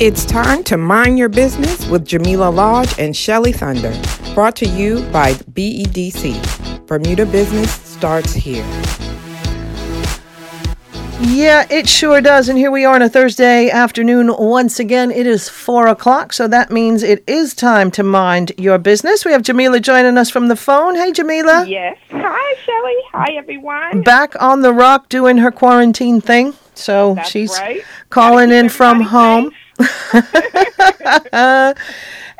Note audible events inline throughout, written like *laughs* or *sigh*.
It's time to mind your business with Jamila Lodge and Shelly Thunder. Brought to you by BEDC. Bermuda Business starts here. Yeah, it sure does. And here we are on a Thursday afternoon. Once again, it is four o'clock, so that means it is time to mind your business. We have Jamila joining us from the phone. Hey, Jamila. Yes. Hi, Shelly. Hi, everyone. Back on the rock doing her quarantine thing. So That's she's right. calling in from everybody home. *laughs*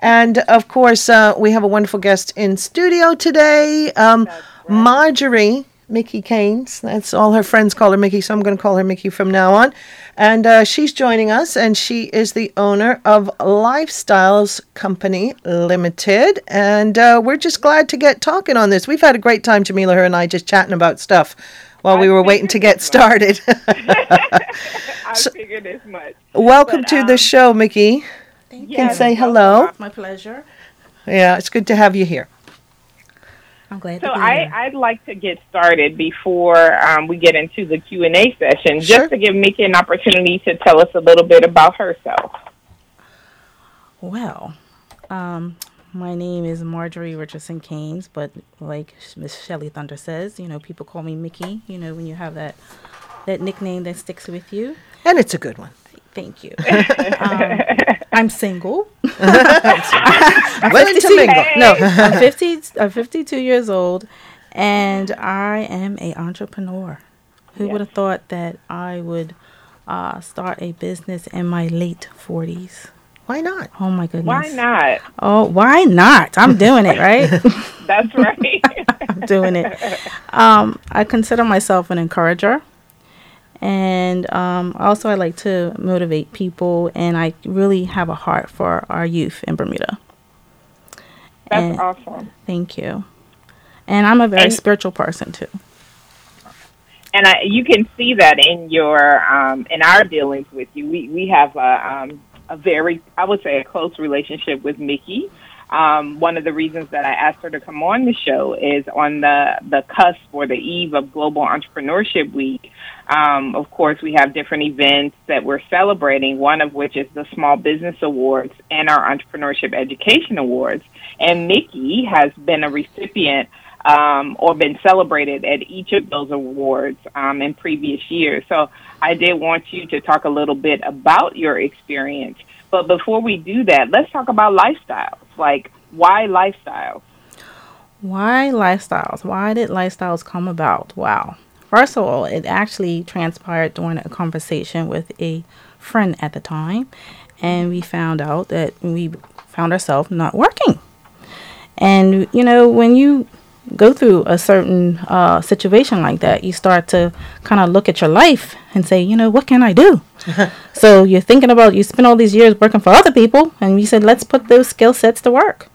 and of course, uh, we have a wonderful guest in studio today. Um, Marjorie Mickey Keynes. That's all her friends call her Mickey, so I'm going to call her Mickey from now on. And uh, she's joining us, and she is the owner of Lifestyles Company Limited. And uh, we're just glad to get talking on this. We've had a great time, Jamila, her and I, just chatting about stuff while we were waiting to get as started. *laughs* *laughs* I figured as much. Welcome But, to the um, show, Mickey. Yes, You can say hello. My pleasure. Yeah, it's good to have you here. I'm glad So to be I, here. I'd like to get started before um, we get into the Q and A session, Sure. just to give Mickey an opportunity to tell us a little bit about herself. Well, um, my name is Marjorie Richardson Keynes, but like Miss Shelly Thunder says, you know, people call me Mickey. You know, when you have that that nickname that sticks with you. And it's a good one. Thank you. *laughs* um, I'm single. Willing to mingle. No, *laughs* I'm 50. I'm 52 years old, and I am a entrepreneur. Who would have thought that I would uh, start a business in my late 40s? Why not? Oh my goodness. Why not? Oh, why not? I'm doing it, right? *laughs* That's right. *laughs* I'm doing it. Um, I consider myself an encourager. And um, also, I like to motivate people, and I really have a heart for our youth in Bermuda. That's And- awesome. Thank you. And I'm a very And- spiritual person, too. and I, you can see that in your um, in our dealings with you. We we have a, um, a very I would say a close relationship with Mickey. Um, one of the reasons that I asked her to come on the show is on the the cusp or the eve of Global Entrepreneurship Week. Um, of course, we have different events that we're celebrating. One of which is the Small Business Awards and our Entrepreneurship Education Awards. And Mickey has been a recipient um, or been celebrated at each of those awards um, in previous years. So I did want you to talk a little bit about your experience. But before we do that, let's talk about lifestyles. Like, why lifestyles? Why lifestyles? Why did lifestyles come about? Wow. First of all, it actually transpired during a conversation with a friend at the time, and we found out that we found ourselves not working. And, you know, when you go through a certain uh, situation like that, you start to kind of look at your life and say, you know, what can I do? *laughs* so you're thinking about, you spend all these years working for other people, and you said, let's put those skill sets to work.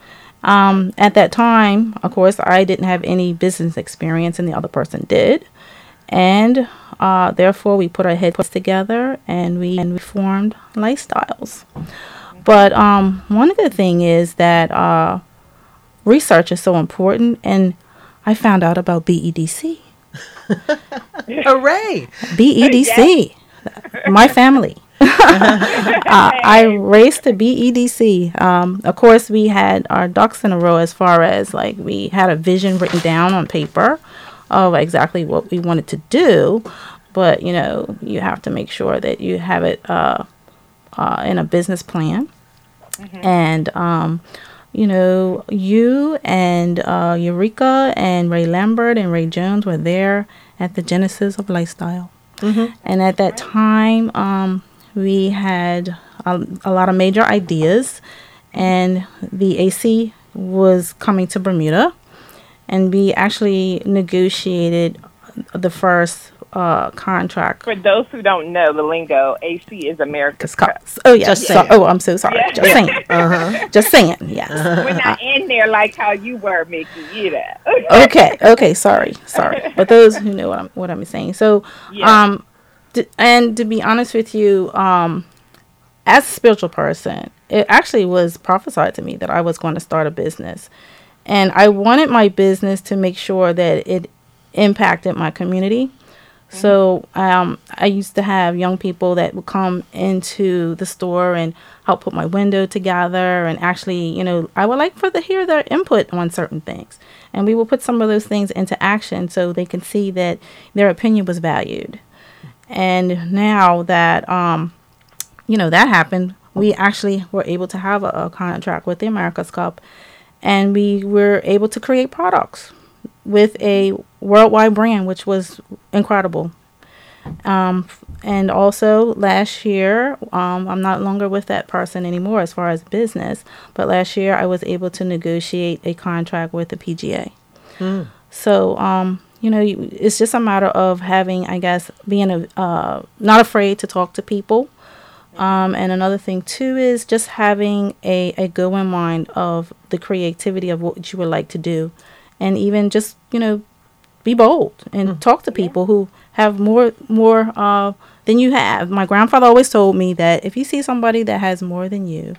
Um, at that time, of course, I didn't have any business experience, and the other person did, and uh, therefore we put our heads together and we and we formed lifestyles. But um, one good thing is that uh, research is so important, and I found out about E BEDC. *laughs* Hooray! BEDC, my family. *laughs* uh, I raced to BEDC. Um, of course, we had our ducks in a row as far as like we had a vision written down on paper of exactly what we wanted to do, but you know, you have to make sure that you have it uh, uh, in a business plan. And um, you know, you and uh, Eureka and Ray Lambert and Ray Jones were there at the genesis of lifestyle. And at that time, um, we had a, a lot of major ideas, and the AC was coming to Bermuda, and we actually negotiated the first uh, contract. For those who don't know the lingo, AC is America's It's Cup. Oh yeah. Just so- oh, I'm so sorry. Yeah. Just saying. *laughs* Uh-huh. Just saying. Yes. We're not in there like how you were, Mickey. You know. okay *laughs* okay sorry sorry but those who know what i'm what i'm saying so Yeah. um d- and to be honest with you um as a spiritual person it actually was prophesied to me that i was going to start a business and i wanted my business to make sure that it impacted my community So um, I used to have young people that would come into the store and help put my window together, and actually, you know, I would like for to hear their input on certain things, and we will put some of those things into action so they can see that their opinion was valued. And now that um, you know that happened, we actually were able to have a, a contract with the America's Cup, and we were able to create products with a worldwide brand, which was incredible. Um, and also last year, um, I'm not longer with that person anymore as far as business, but last year I was able to negotiate a contract with the PGA. Mm. So, um, you know, it's just a matter of having, I guess, being a, uh, not afraid to talk to people. Um, and another thing too is just having a, a go in mind of the creativity of what you would like to do and even just you know be bold and mm. talk to people yeah. who have more more uh, than you have. My grandfather always told me that if you see somebody that has more than you,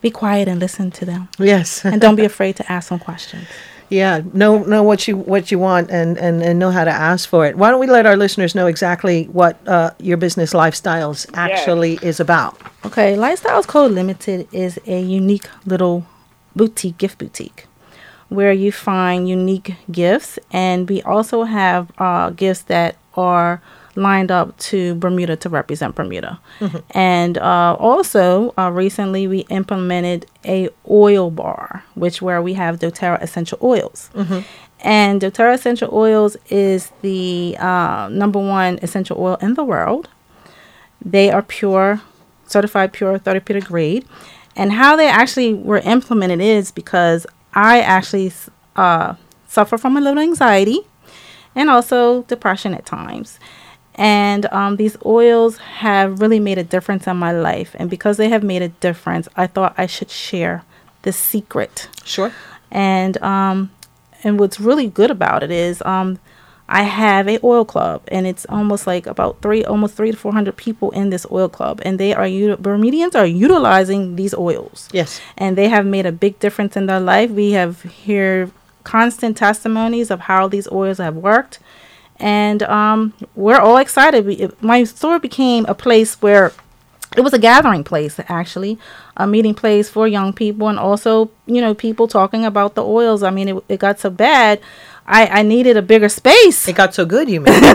be quiet and listen to them. Yes, and don't be afraid to ask them questions. *laughs* Yeah, know know what you what you want and, and, and know how to ask for it. Why don't we let our listeners know exactly what uh, your business lifestyles actually yes. is about? Okay, Lifestyles Co. Limited is a unique little boutique gift boutique where you find unique gifts. And we also have uh, gifts that are lined up to Bermuda to represent Bermuda. Mm-hmm. And uh, also, uh, recently we implemented a oil bar, which where we have doTERRA essential oils. Mm-hmm. And doTERRA essential oils is the uh, number one essential oil in the world. They are pure, certified pure therapeutic grade. And how they actually were implemented is because I actually uh, suffer from a little anxiety and also depression at times. And um, these oils have really made a difference in my life. And because they have made a difference, I thought I should share the secret. Sure. And um, and what's really good about it is um, I have a oil club, and it's almost like about three, almost three to four hundred people in this oil club, and they are Bermudians are utilizing these oils. Yes, and they have made a big difference in their life. We have here constant testimonies of how these oils have worked, and um, we're all excited. We, it, my store became a place where it was a gathering place actually a meeting place for young people and also you know people talking about the oils i mean it, it got so bad I, I needed a bigger space. It got so good, you *laughs* mean? yeah,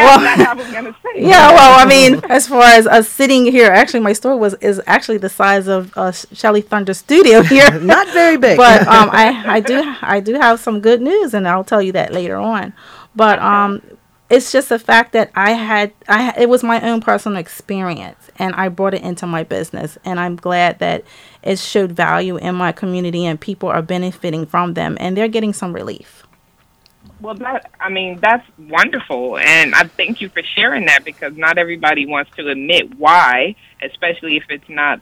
well, that's what I was gonna say. Yeah, well, I mean, as far as us sitting here, actually, my store was is actually the size of uh, Shelly Thunder Studio *laughs* here. Not very big, but *laughs* um, I I do I do have some good news, and I'll tell you that later on. But um, it's just the fact that I had I it was my own personal experience, and I brought it into my business, and I'm glad that it showed value in my community, and people are benefiting from them, and they're getting some relief. Well, that I mean that's wonderful, and I thank you for sharing that because not everybody wants to admit why, especially if it's not,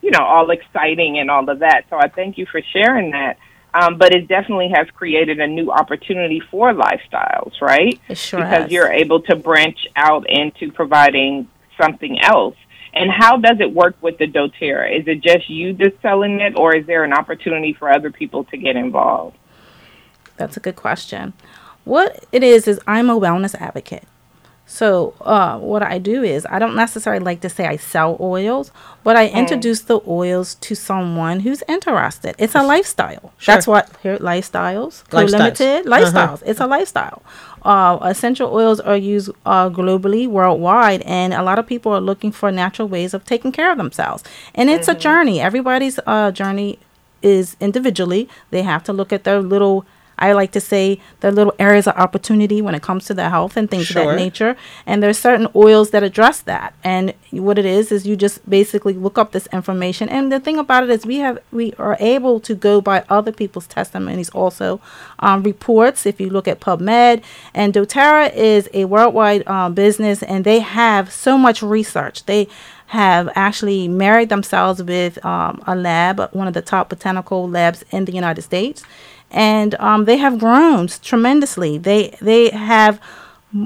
you know, all exciting and all of that. So I thank you for sharing that. Um, but it definitely has created a new opportunity for lifestyles, right? It sure because has. you're able to branch out into providing something else. And how does it work with the doTERRA? Is it just you that's selling it, or is there an opportunity for other people to get involved? That's a good question. What it is is I'm a wellness advocate. So uh, what I do is I don't necessarily like to say I sell oils, but I mm. introduce the oils to someone who's interested. It's a lifestyle. Sure. That's what here lifestyles, lifestyles. limited uh-huh. lifestyles. Uh-huh. It's a lifestyle. Uh, essential oils are used uh, globally, worldwide, and a lot of people are looking for natural ways of taking care of themselves. And it's mm-hmm. a journey. Everybody's uh, journey is individually. They have to look at their little I like to say there are little areas of opportunity when it comes to the health and things sure. of that nature. And there's certain oils that address that. And what it is is you just basically look up this information. And the thing about it is we have we are able to go by other people's testimonies also, um, reports. If you look at PubMed and DoTerra is a worldwide uh, business, and they have so much research. They have actually married themselves with um, a lab, one of the top botanical labs in the United States and um, they have grown tremendously. They they have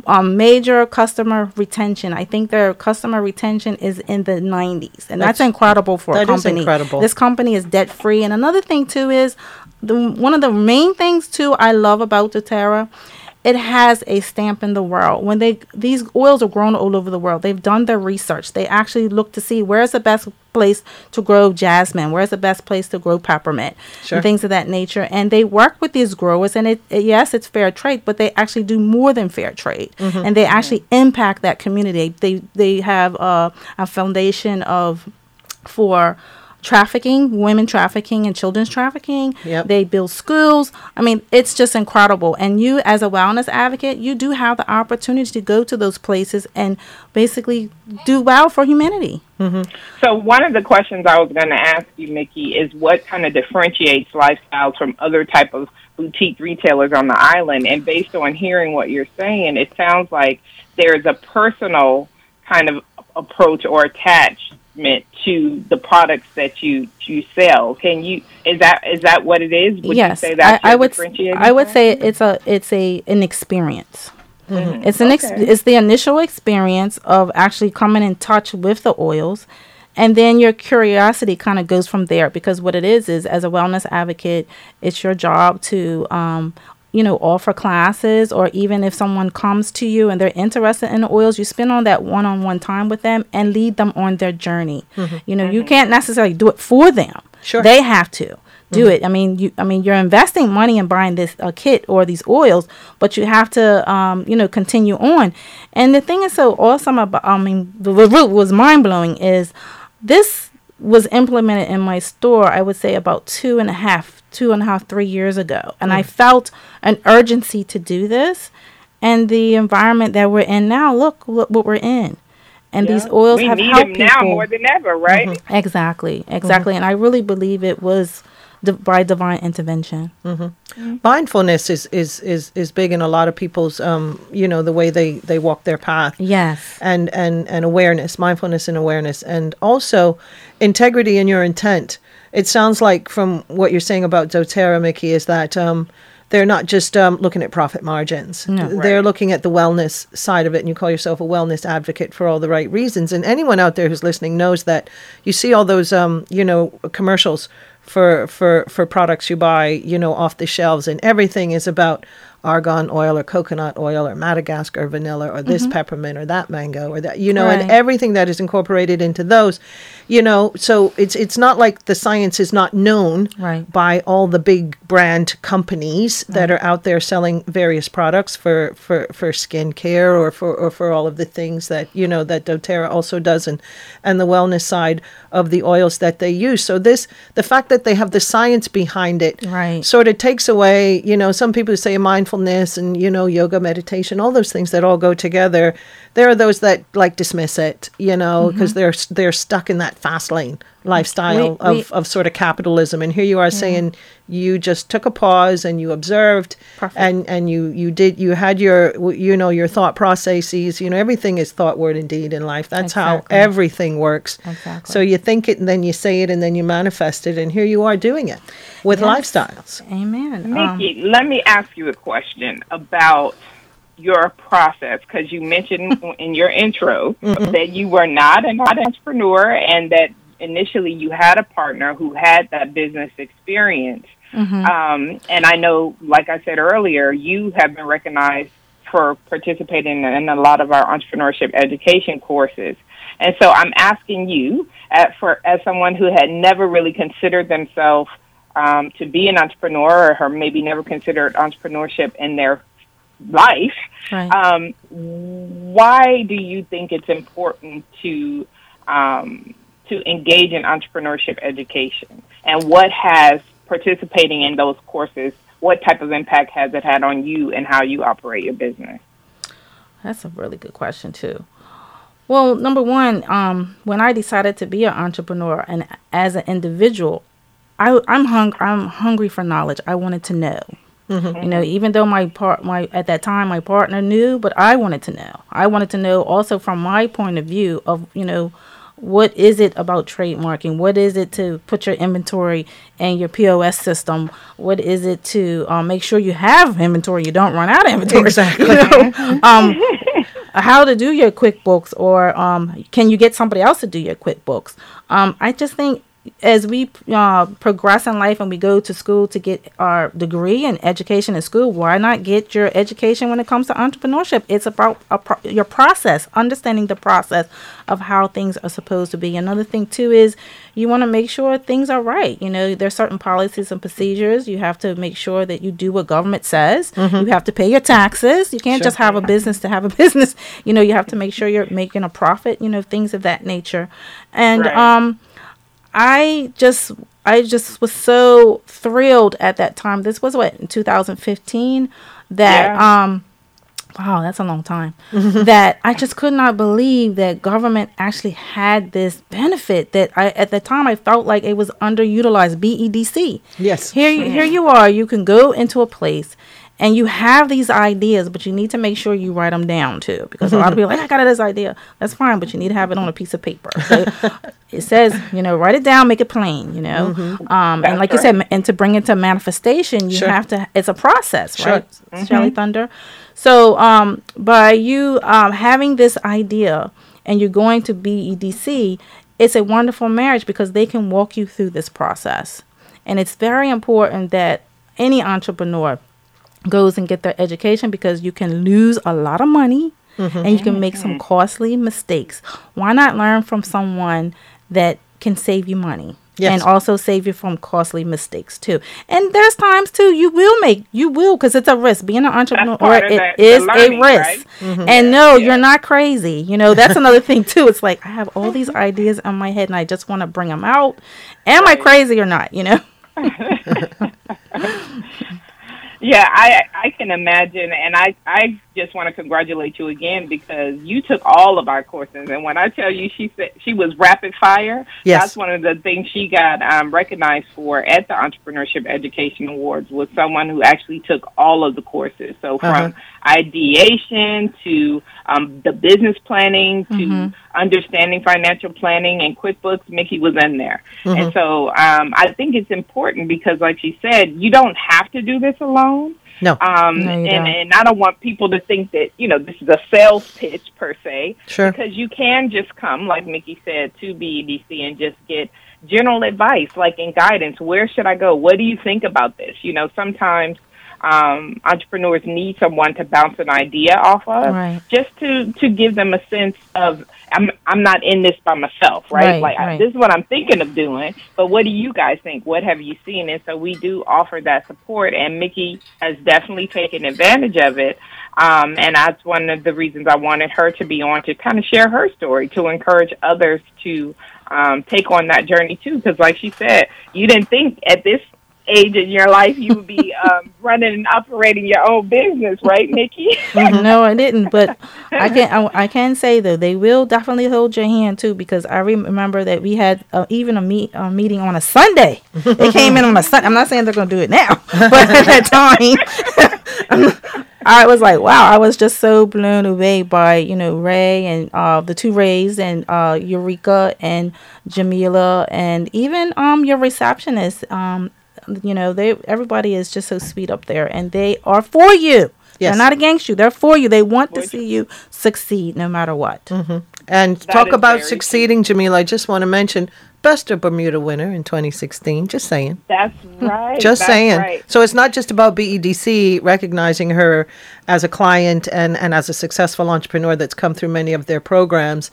um, major customer retention. I think their customer retention is in the 90s, and that's, that's incredible for that a company. Is incredible. This company is debt free, and another thing too is the one of the main things too I love about doTERRA it has a stamp in the world. When they these oils are grown all over the world, they've done their research. They actually look to see where's the best place to grow jasmine, where's the best place to grow peppermint, Sure. and things of that nature. And they work with these growers, and it, it- yes, it's fair trade, but they actually do more than fair trade, and they actually impact that community. They they have uh, a foundation of for trafficking, women trafficking, and children's trafficking. Yep. They build schools. I mean, it's just incredible. And you, as a wellness advocate, you do have the opportunity to go to those places and basically do well for humanity. Mm-hmm. So one of the questions I was going to ask you, Mickey, is what kind of differentiates lifestyles from other type of boutique retailers on the island? And based on hearing what you're saying, it sounds like there's a personal kind of approach or to the products that you you sell. Can you is that is that what it is? Would yes, you say that's I, I would. I would say it's a it's a an experience. It's an ex- Okay. it's the initial experience of actually coming in touch with the oils, and then your curiosity kind of goes from there. Because what it is is, as a wellness advocate, it's your job to um, you know offer classes, or even if someone comes to you and they're interested in the oils, you spend on that one-on-one time with them and lead them on their journey. You know, you can't necessarily do it for them. Sure. They have to do it. I mean, you. I mean, you're investing money in buying this uh, kit or these oils, but you have to, um, you know, continue on. And the thing is so awesome about. I mean, the what was mind blowing is this was implemented in my store. I would say about two and a half, two and a half, three years ago, and I mm. felt an urgency to do this. And the environment that we're in now, look, look what we're in. And these oils we have need helped them people. now more than ever, right? Mm-hmm. Exactly, mm-hmm. exactly. And I really believe it was di- by divine intervention. Mm-hmm. Mindfulness is, is, is, is big in a lot of people's, um, you know, the way they, they walk their path. Yes. and and and awareness mindfulness and awareness and also integrity in your intent it sounds like from what you're saying about doterra mickey is that um they're not just um, looking at profit margins. No, They're looking at the wellness side of it, and you call yourself a wellness advocate for all the right reasons. And anyone out there who's listening knows that you see all those, um, you know, commercials for for for products you buy, you know, off the shelves, and everything is about argan oil or coconut oil or Madagascar vanilla or this mm-hmm. peppermint or that mango or that you know and everything that is incorporated into those you know so it's it's not like the science is not known Right. by all the big brand companies that are out there selling various products for for for skincare or for or for all of the things that you know that doTERRA also does and and the wellness side of the oils that they use so this the fact that they have the science behind it Right. sort of takes away, you know, some people say mindfulness and, you know, yoga, meditation, all those things that all go together. There are those that like dismiss it, you know, mm-hmm. because they're they're stuck in that fast lane lifestyle We- we- of, of sort of capitalism. And here you are saying you just took a pause and you observed Perfect. and, and you, you did, you had your, you know, your thought processes, you know, everything is thought, word, and deed in life. That's Exactly. how everything works. Exactly. So you think it and then you say it and then you manifest it. And here you are doing it with Yes. lifestyles. Amen. Um, let me ask you a question about your process because you mentioned *laughs* in your intro that you were not an entrepreneur and that initially you had a partner who had that business experience. Um, and I know, like I said earlier, you have been recognized for participating in a lot of our entrepreneurship education courses. And so I'm asking you, at, for as someone who had never really considered themselves um, to be an entrepreneur, or maybe never considered entrepreneurship in their life, Right. um, why do you think it's important to um, to engage in entrepreneurship education, and what has participating in those courses? What type of impact has it had on you and how you operate your business? That's a really good question too. Well, number one, um, when I decided to be an entrepreneur and as an individual, I, I'm hung I'm hungry for knowledge. I wanted to know. You know, even though my part my at that time my partner knew, but I wanted to know. I wanted to know also from my point of view of you know what is it about trademarking? What is it to put your inventory and your POS system? What is it to um, make sure you have inventory? You don't run out of inventory. *laughs* Exactly. You know? *laughs* um, how to do your QuickBooks, or um, can you get somebody else to do your QuickBooks? Um, I just think as we uh, progress in life and we go to school to get our degree and education in school, why not get your education when it comes to entrepreneurship? It's about pro- your process, understanding the process of how things are supposed to be. Another thing too is you want to make sure things are right. You know, there's certain policies and procedures. You have to make sure that you do what government says. Mm-hmm. You have to pay your taxes. You can't sure. just have a business to have a *laughs* business. You know, you have to make sure you're making a profit. You know, things of that nature, and right. um I just I just was so thrilled at that time. This was what in 2015 that yeah. um wow, that's a long time. *laughs* that I just could not believe that government actually had this benefit that I at the time I felt like it was underutilized BEDC. Yes. Here here you are, you can go into a place and you have these ideas, but you need to make sure you write them down too, because a lot of *laughs* people are like, I got this idea. That's fine, but you need to have it on a piece of paper. So it says, you know, write it down, make it plain, you know, mm-hmm. um, and like right. you said, and to bring it to manifestation, you sure. have to. It's a process, sure. right, mm-hmm. Shelly Thunder. So um, by you um, having this idea and you're going to BEDC, it's a wonderful marriage because they can walk you through this process, and it's very important that any entrepreneur goes and get their education because you can lose a lot of money mm-hmm. and you can make some costly mistakes. Why not learn from someone that can save you money? Yes. And also save you from costly mistakes too. And there's times too you will make you will because it's a risk. Being an entrepreneur it the, is learning, a risk. Right? Mm-hmm. And no, yeah. you're not crazy. You know that's *laughs* another thing too. It's like I have all these ideas in my head and I just want to bring them out. Am right. I crazy or not? You know. *laughs* *laughs* Yeah, I I can imagine, and I I just want to congratulate you again because you took all of our courses, and when I tell you she said she was rapid fire, yes. that's one of the things she got um, recognized for at the Entrepreneurship Education Awards was someone who actually took all of the courses. So from uh-huh. ideation to um, the business planning to mm-hmm. understanding financial planning and QuickBooks, Mickey was in there. Mm-hmm. And so um, I think it's important because, like she said, you don't have to do this alone. No. Um, no and, and I don't want people to think that, you know, this is a sales pitch per se. Sure. Because you can just come, like Mickey said, to BEDC and just get general advice, like in guidance. Where should I go? What do you think about this? You know, sometimes um, entrepreneurs need someone to bounce an idea off of, right. just to to give them a sense of I'm I'm not in this by myself, right? right like right. This is what I'm thinking of doing, but what do you guys think? What have you seen? And so we do offer that support, and Mickey has definitely taken advantage of it. Um, and that's one of the reasons I wanted her to be on to kind of share her story to encourage others to um, take on that journey too. Because, like she said, you didn't think at this age in your life you would be *laughs* um, running and operating your own business, right, Nikki? Mm-hmm. no, I didn't. But *laughs* I can I, I, can say though they will definitely hold your hand too because I remember that we had uh, even a meet a meeting on a Sunday. they came in on a Sunday. I'm not saying they're going to do it now, *laughs* but at that time. I was like, wow, I was just so blown away by, you know, Ray and uh, the two Rays and uh, Eureka and Jamila and even um, your receptionist, um, you know, they everybody is just so sweet up there, and they are for you. Yes. They're not against you. They're for you. They want to see you succeed no matter what. Mm-hmm. And that talk about succeeding, true. Jamila. I just want to mention Best of Bermuda winner in 2016. Just saying. That's *laughs* right. just That's saying. Right. So it's not just about BEDC recognizing her as a client and, and as a successful entrepreneur that's come through many of their programs.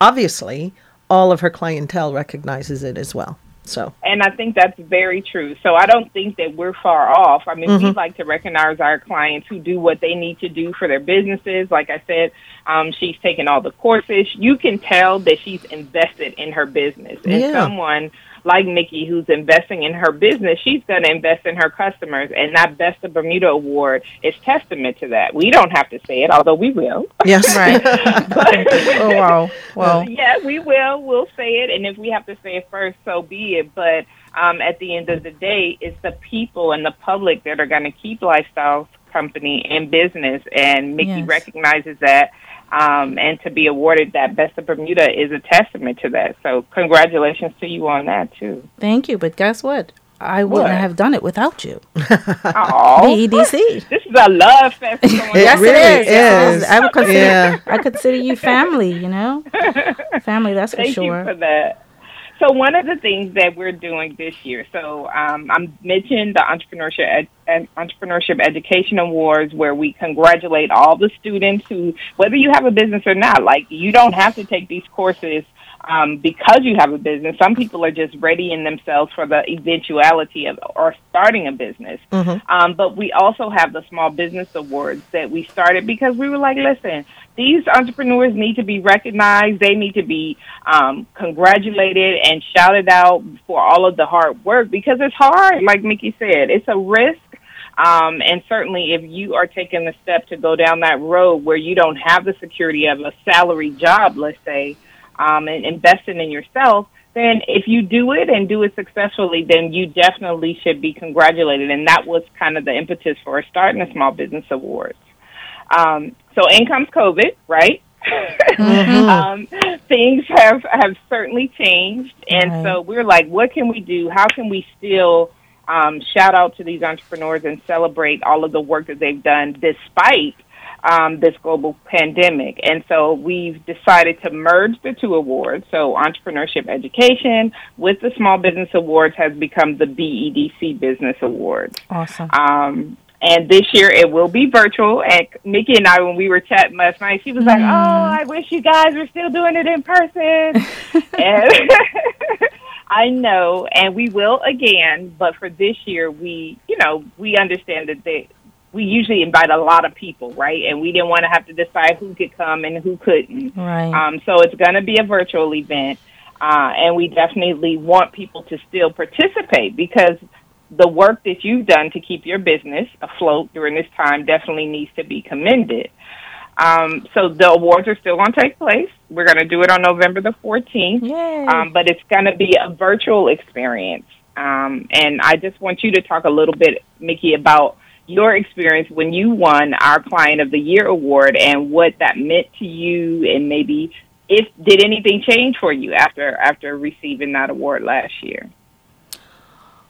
Obviously, all of her clientele recognizes it as well. So, and I think that's very true. So, I don't think that we're far off. I mean, mm-hmm. we like to recognize our clients who do what they need to do for their businesses. Like I said, um, she's taken all the courses. You can tell that she's invested in her business, and yeah. someone like Mickey, who's investing in her business, she's going to invest in her customers. And that Best of Bermuda award is testament to that. We don't have to say it, although we will. Yes, *laughs* right. but, oh, wow. Well, *laughs* yeah, we will. We'll say it. And if we have to say it first, so be it. But um, at the end of the day, it's the people and the public that are going to keep Lifestyle Company in business. And Mickey yes. recognizes that um, and to be awarded that Best of Bermuda is a testament to that. So, congratulations to you on that, too. Thank you. But guess what? I wouldn't what? have done it without you. *laughs* Oh, BEDC. This is a love fest. yes, really it is. is. I would consider. Yeah. I consider you family. You know, *laughs* family. That's Thank for sure. You for that. So one of the things that we're doing this year, so um, I mentioned the entrepreneurship ed- entrepreneurship education awards, where we congratulate all the students who, whether you have a business or not, like you don't have to take these courses um, because you have a business. Some people are just readying themselves for the eventuality of or starting a business. Mm-hmm. Um, but we also have the small business awards that we started because we were like, listen, these entrepreneurs need to be recognized. They need to be um, congratulated and shouted out for all of the hard work because it's hard. Like Mickey said, it's a risk. Um, and certainly, if you are taking the step to go down that road where you don't have the security of a salary job, let's say, um, and investing in yourself, then if you do it and do it successfully, then you definitely should be congratulated. And that was kind of the impetus for starting the Small Business Awards. Um, so in comes COVID, right? Mm-hmm. *laughs* um, things have have certainly changed, and right. so we're like, what can we do? How can we still um, shout out to these entrepreneurs and celebrate all of the work that they've done despite um, this global pandemic? And so we've decided to merge the two awards. So entrepreneurship education with the Small Business Awards has become the BEDC Business Awards. Awesome. Um, and this year it will be virtual. And Mickey and I, when we were chatting last night, she was like, mm. "Oh, I wish you guys were still doing it in person." *laughs* and *laughs* I know, and we will again. But for this year, we, you know, we understand that they, we usually invite a lot of people, right? And we didn't want to have to decide who could come and who couldn't. Right. Um, so it's going to be a virtual event. Uh, and we definitely want people to still participate because the work that you've done to keep your business afloat during this time definitely needs to be commended. Um, so the awards are still going to take place. We're going to do it on November the 14th, um, but it's going to be a virtual experience. Um, and I just want you to talk a little bit, Mickey, about your experience when you won our Client of the Year award and what that meant to you, and maybe if did anything change for you after after receiving that award last year.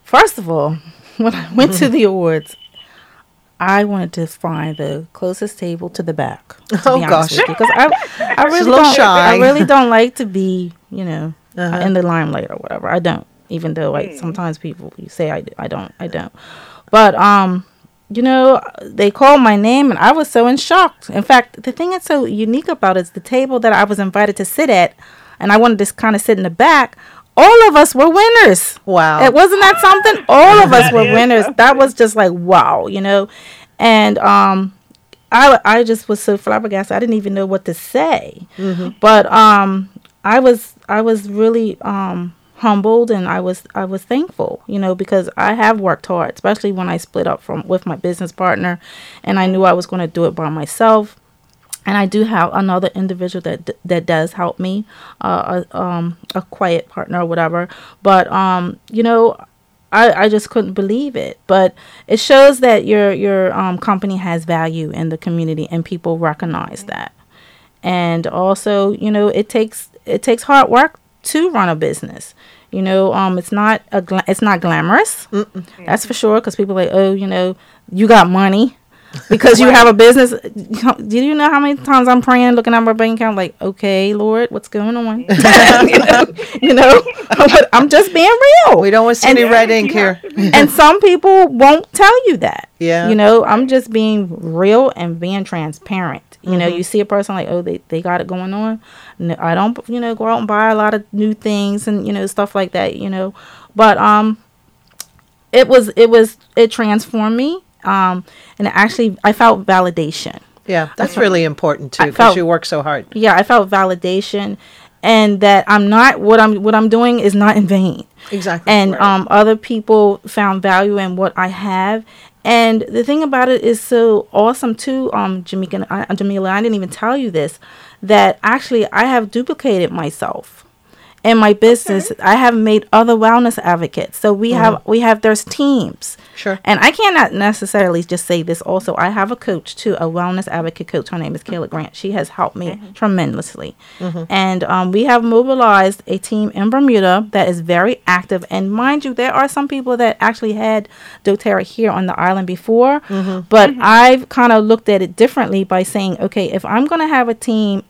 First of all, *laughs* when I went to the *laughs* awards, I wanted to find the closest table to the back. To oh gosh, because I, *laughs* I really don't, shy. I really don't like to be, you know, uh-huh. in the limelight or whatever. I don't, even though like sometimes people you say I, I don't, I don't. But um, you know, they called my name and I was so in shock. In fact, the thing that's so unique about it is the table that I was invited to sit at, and I wanted to kind of sit in the back all of us were winners. Wow. It wasn't that something? *laughs* All of us were winners. That was just like wow, you know. And um I I just was so flabbergasted. I didn't even know what to say. Mm-hmm. But um I was I was really um humbled and I was I was thankful, you know, because I have worked hard, especially when I split up from with my business partner and I knew I was going to do it by myself and I do have another individual that that does help me, uh, a, um, a quiet partner or whatever. But um, you know, I, I just couldn't believe it. But it shows that your your um, company has value in the community, and people recognize that. And also, you know, it takes it takes hard work to run a business. You know, um, it's not a gla- it's not glamorous. Mm-mm. That's for sure. Because people are like, oh, you know, you got money because you have a business. Do you know how many times I'm praying, looking at my bank account, like, okay, Lord, what's going on? *laughs* you *laughs* know, you know but I'm just being real. We don't want to see any red ink here. *laughs* and some people won't tell you that. Yeah. You know, I'm just being real and being transparent. You mm-hmm. know, you see a person like, oh, they, they got it going on. No, I don't, you know, go out and buy a lot of new things and, you know, stuff like that, you know. But um it was it was it transformed me um, and actually I felt validation. Yeah, that's really important too because you work so hard. Yeah, I felt validation, and that I'm not what I'm what I'm doing is not in vain. Exactly. And right. um, other people found value in what I have. And the thing about it is so awesome too, um, Jamaica, uh, Jamila. I didn't even tell you this, that actually I have duplicated myself in my business okay. i have made other wellness advocates so we mm-hmm. have we have there's teams sure and i cannot necessarily just say this also i have a coach too a wellness advocate coach her name is kayla grant she has helped me mm-hmm. tremendously mm-hmm. and um, we have mobilized a team in bermuda that is very active and mind you there are some people that actually had doterra here on the island before mm-hmm. but mm-hmm. i've kind of looked at it differently by saying okay if i'm going to have a team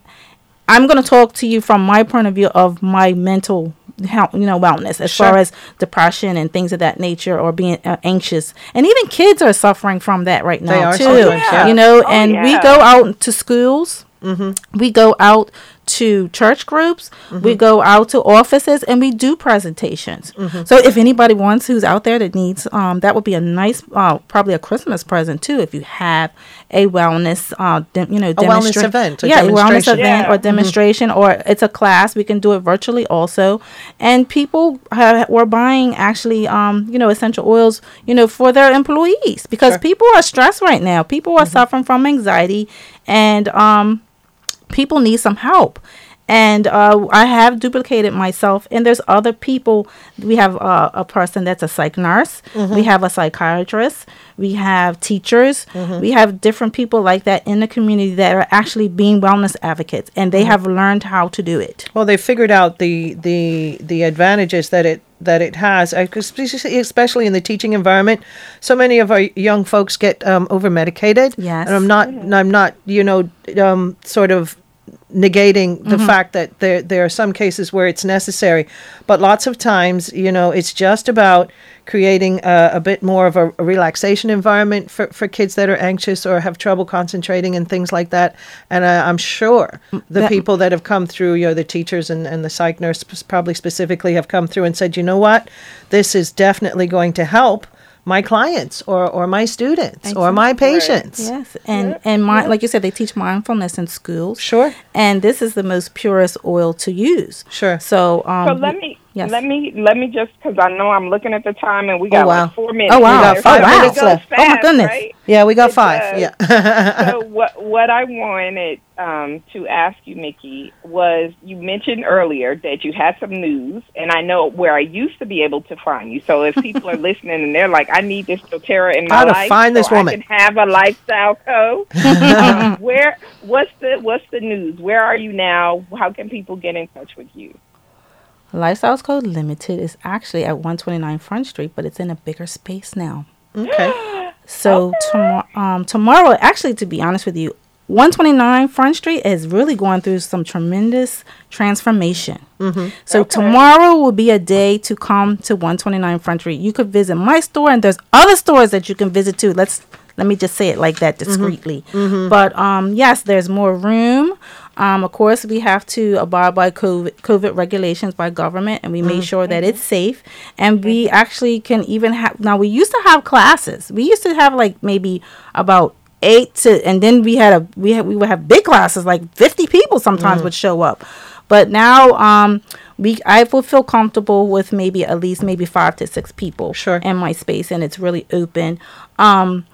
I'm going to talk to you from my point of view of my mental health, you know, wellness as Sure. far as depression and things of that nature, or being uh, anxious, and even kids are suffering from that right now too. sometimes, yeah. You know, Oh, and we go out to schools. We go out to church groups. We go out to offices, and we do presentations. So if anybody wants who's out there that needs, um, that would be a nice, uh, probably a Christmas present too. If you have a wellness, uh, dem- you know, wellness demonstra- event, a yeah, a wellness event Yeah. or demonstration, or it's a class. We can do it virtually also, and people have, were buying actually, um, you know, essential oils, you know, for their employees because Sure. people are stressed right now. People are suffering from anxiety, and um, people need some help. And uh, I have duplicated myself, and there's other people. We have uh, a person that's a psych nurse. We have a psychiatrist. We have teachers. We have different people like that in the community that are actually being wellness advocates, and they have learned how to do it. Well, they figured out the the the advantages that it that it has, uh, especially especially in the teaching environment. So many of our young folks get um, over medicated. Yes. and I'm not I'm not you know um, sort of negating the fact that there there are some cases where it's necessary, but lots of times you know it's just about creating a, a bit more of a, a relaxation environment for, for kids that are anxious or have trouble concentrating and things like that. And uh, I'm sure the that- people that have come through, you know, the teachers and, and the psych nurse probably specifically have come through and said, you know what, this is definitely going to help my clients or, or my students or my patients. Yes, and and my like you said, they teach mindfulness in schools. Sure. and this is the most purest oil to use. Sure. So um, So let me yes. let me let me just because I know I'm looking at the time and we got wow. like four minutes. Oh, wow. We got five So it minutes goes left. Oh, my goodness. right? Yeah, we got It five. does. Yeah. so what what I wanted um, to ask you, Mickey, was you mentioned earlier that you had some news, and I know where I used to be able to find you. So if people are *laughs* listening and they're like, "I need this doTERRA in my How to life, find this so woman." I can have a lifestyle co." *laughs* um, where what's the what's the news? Where are you now? How can people get in touch with you? Lifestyles Co. Limited is actually at 129 Front Street, but it's in a bigger space now. okay. *gasps* So tomorrow, um, tomorrow, actually, to be honest with you, 129 Front Street is really going through some tremendous transformation. So tomorrow will be a day to come to 129 Front Street. You could visit my store, and there's other stores that you can visit too. Let's let me just say it like that discreetly. But um, yes, there's more room. Um, of course, we have to abide by COVID, COVID regulations by government, and we make sure that it's safe. And we actually can even have now. We used to have classes. We used to have like maybe about eight to, and then we had a we had, we would have big classes like fifty people sometimes would show up. But now, um, we I will feel comfortable with maybe at least maybe five to six people Sure. in my space, and it's really open. Um,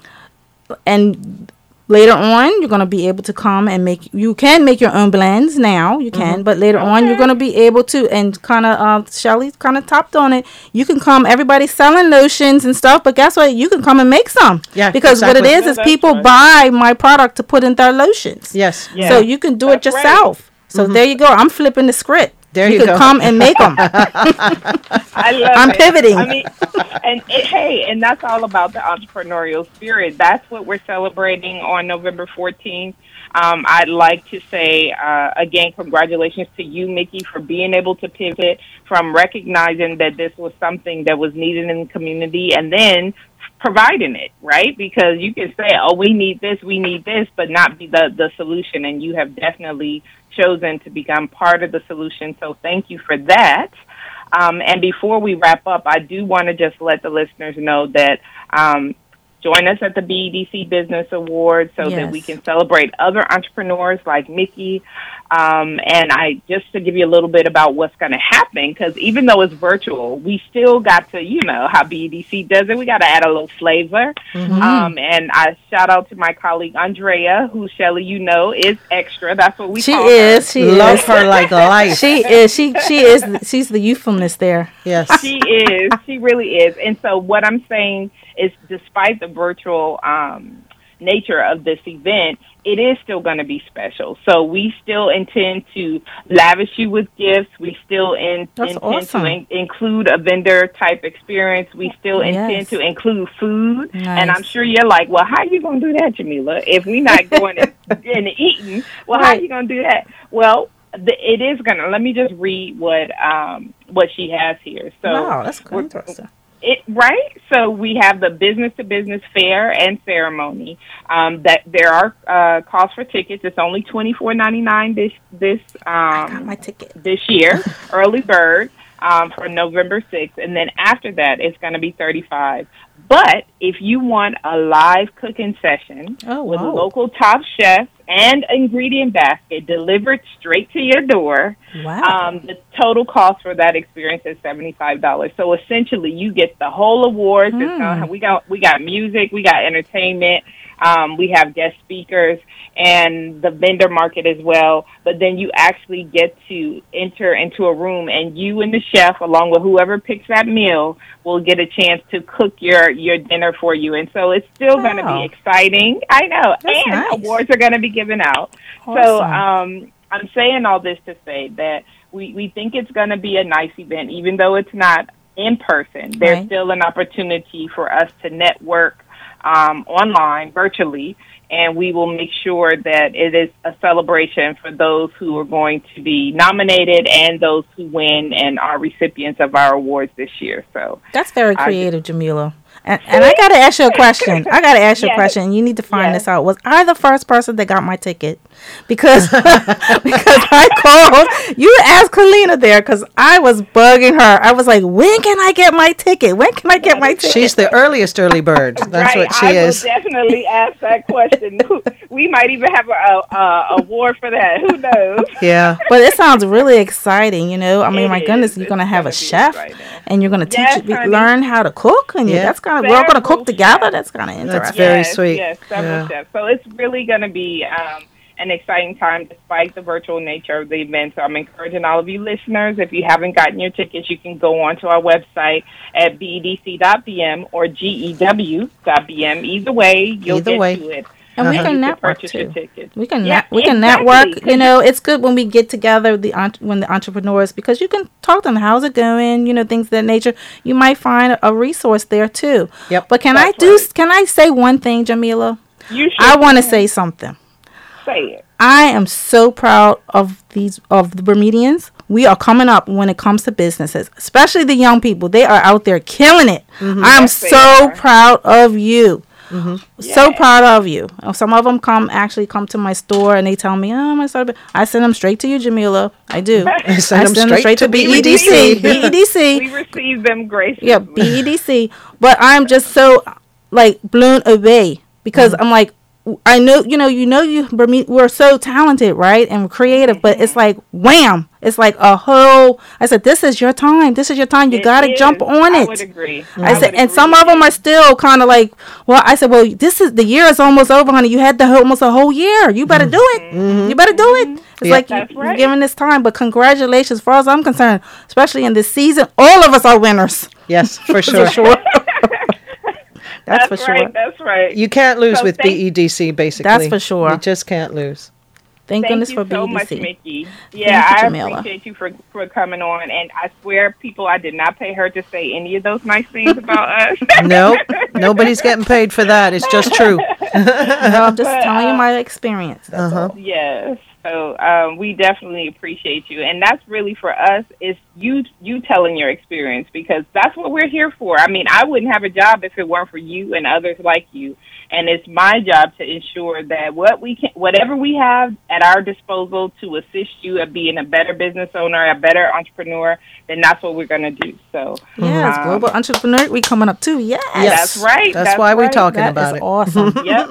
and later on you're going to be able to come and make you can make your own blends now you can but later on you're going to be able to and kind of um shelly kind of topped on it you can come everybody's selling lotions and stuff but guess what you can come and make some Yeah, because what it is exactly. is Yeah, is people right. buy my product to put in their lotions Yes. Yeah. so you can do it That's right. yourself so there you go i'm flipping the script There you you can go. come and make them *laughs* I love I'm it. pivoting. I mean, and it, hey, and that's all about the entrepreneurial spirit. That's what we're celebrating on November 14th. Um, I'd like to say uh, again, congratulations to you, Mickey, for being able to pivot from recognizing that this was something that was needed in the community, and then providing it right? Because you can say oh we need this we need this but not be the the solution. And you have definitely chosen to become part of the solution. So thank you for that. Um, and before we wrap up, I do want to just let the listeners know that um, join us at the BEDC Business Awards so that we can celebrate other entrepreneurs like Mickey. Um, and I just to give you a little bit about what's going to happen, because even though it's virtual, we still got to, you know, how BEDC does it. We got to add a little flavor. Um, and I shout out to my colleague Andrea, who Shelly, you know, is extra. That's what we she call her. is she Love is her like a life. she is she she is she's the youthfulness there yes. she is. She really is. And so what I'm saying is despite the virtual um, nature of this event, it is still going to be special. So we still intend to lavish you with gifts. We still in, That's intend awesome. to in, include a vendor type experience. We still intend Yes. to include food. And I'm sure you're like, well, how are you going to do that, Jamila? If we're not going and, *laughs* and eating, well, how Right. you going to do that? Well, the, it is going to, let me just read what um, what she has here. So wow, that's interesting. It right? So we have the business to business fair and ceremony. Um, that there are uh, costs for tickets. It's only twenty four ninety nine this this um, my ticket. this year *laughs* early bird um, for november 6th and then after that it's going to be 35 but if you want a live cooking session Oh, with wow. local top chefs and ingredient basket delivered straight to your door Wow. um, the total cost for that experience is seventy five dollars. So essentially, you get the whole awards. It's gonna- we got we got music, we got entertainment, um, we have guest speakers, and the vendor market as well. But then you actually get to enter into a room, and you and the chef, along with whoever picks that meal, will get a chance to cook your your dinner for you. And so it's still going to be exciting. I know, That's and nice. awards are going to be given out. So um, I'm saying all this to say that we, we think it's going to be a nice event, even though it's not in person. There's Right. still an opportunity for us to network um, online, virtually, and we will make sure that it is a celebration for those who are going to be nominated and those who win and are recipients of our awards this year. So That's very I- creative, Jamila. And, and I gotta ask you a question. I gotta ask you a *laughs* question. You need to find Yes. this out. Was I the first person that got my ticket? Because *laughs* because I called. You asked Kalina there because I was bugging her. I was like, when can I get my ticket? When can I get my ticket? She's the earliest early bird. That's right, what she I is. definitely ask that question. we might even have a, a, award for that. Who knows? Yeah. but it sounds really exciting. You know, I mean, It my is. goodness, you're gonna have a gonna chef, exciting. and you're gonna teach, Yes, learn how to cook, and Yeah. that's kind of we're all gonna cook together. chefs. That's kind of interesting. That's interesting. very yes, sweet. Yes, several Yeah. chefs. So it's really going to be um, an exciting time despite the virtual nature of the event. So I'm encouraging all of you listeners, if you haven't gotten your tickets, you can go onto our website at bedc.bm or gew.bm. Either way, you'll Either get way. to it. And we Uh-huh. can can network too. We can Yeah, net, we can exactly, network. 'cause You know, it's good when we get together the when the entrepreneurs because you can talk to them. How's it going? You know, things of that nature. You might find a resource there too. Yep. But can I do? right. Can I say one thing, Jamila? You should I want to say something. say it. I am so proud of these of the Bermudians. We are coming up when it comes to businesses, especially the young people. They are out there killing it. I'm Mm-hmm. Yes, so proud of you. So proud of you. Uh, Some of them come actually come to my store and they tell me, "Oh, my son." I send them straight to you, Jamila. I do. *laughs* I send them straight to BEDC. BEDC. *laughs* *laughs* BEDC. We receive them graciously. Yeah, BEDC. But I'm just so like blown away because I'm like, I know, you know, you know, you Bermu- we're so talented, right, and creative. But it's like wham! It's like a whole. I said, this is your time. This is your time. You It got to is. jump on it. I it. would agree. I said, would and some of them are still kind of like, well, I said, well, this is the year is almost over, honey. You had the whole, almost a whole year. You better do it. Mm-hmm. Mm-hmm. You better do it. Mm-hmm. It's Yeah. like you, That's you're right. giving this time, but congratulations, as far as I'm concerned, especially in this season, all of us are winners. Yes, for sure. *laughs* For sure. That's, That's for right. sure. That's right. You can't lose So with thank- BEDC, basically. That's for sure. You just can't lose. Thank, Thank goodness you for so BDC. much, Mickey. you, Yeah, I Jamila. appreciate you for for coming on, and I swear, people, I did not pay her to say any of those nice things about *laughs* us. Nope. *laughs* Nobody's getting paid for that. It's just true. No, I'm just telling you my experience. Uh-huh. Yes. So um, we definitely appreciate you, and that's really for us is you you telling your experience because that's what we're here for. I mean, I wouldn't have a job if it weren't for you and others like you, and it's my job to ensure that what we can, whatever we have at our disposal to assist you at being a better business owner, a better entrepreneur, then that's what we're going to do. So Yes, um, Global Entrepreneur we coming up too. Yes. Yes. That's right. That's, That's why we're talking That about is it. awesome. *laughs* Yep.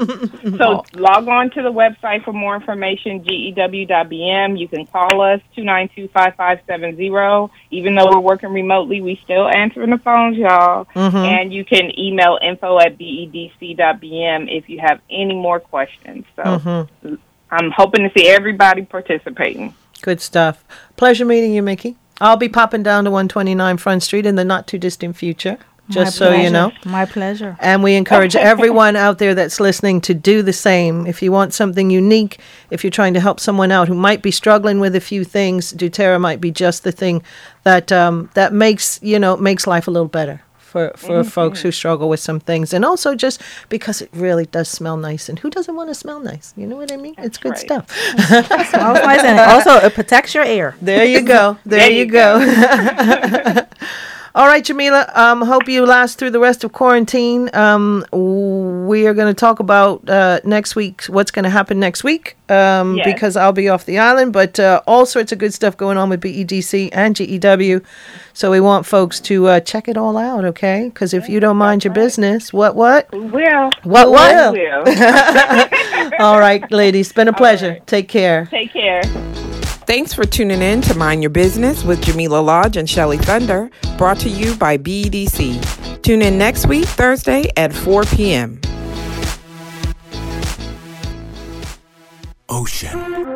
So *laughs* log on to the website for more information, gew.bm. You can call us, 292-5570. Even though we're working remotely, we still answering the phones, y'all. Mm-hmm. And you can email info at bedc.bm if you have any more questions. So Mm-hmm. I'm hoping to see everybody participating. Good stuff. Pleasure meeting you, Mickey. I'll be popping down to 129 Front Street in the not too distant future, just My so you know. My pleasure. And we encourage everyone out there that's listening to do the same. If you want something unique, if you're trying to help someone out who might be struggling with a few things, doTERRA might be just the thing that um, that makes you know makes life a little better for, for folks who struggle with some things. And also just because it really does smell nice. And who doesn't want to smell nice? You know what I mean? it's good right. stuff. Smells nice and also it protects your air. There you go. There, There you, you go. *laughs* All right, Jamila. Um, hope you last through the rest of quarantine. Um, we are going to talk about uh, next week, what's going to happen next week, um, Yes. because I'll be off the island. But uh, all sorts of good stuff going on with BEDC and GEW. So we want folks to uh, check it all out, okay? Because if you don't mind your business, what, what? We will. What, what? We will. *laughs* All right, ladies. It's been a *laughs* pleasure. Take care. Take care. Thanks for tuning in to Mind Your Business with Jamila Lodge and Shelly Thunder, brought to you by BEDC. Tune in next week, Thursday at 4 p.m. Ocean.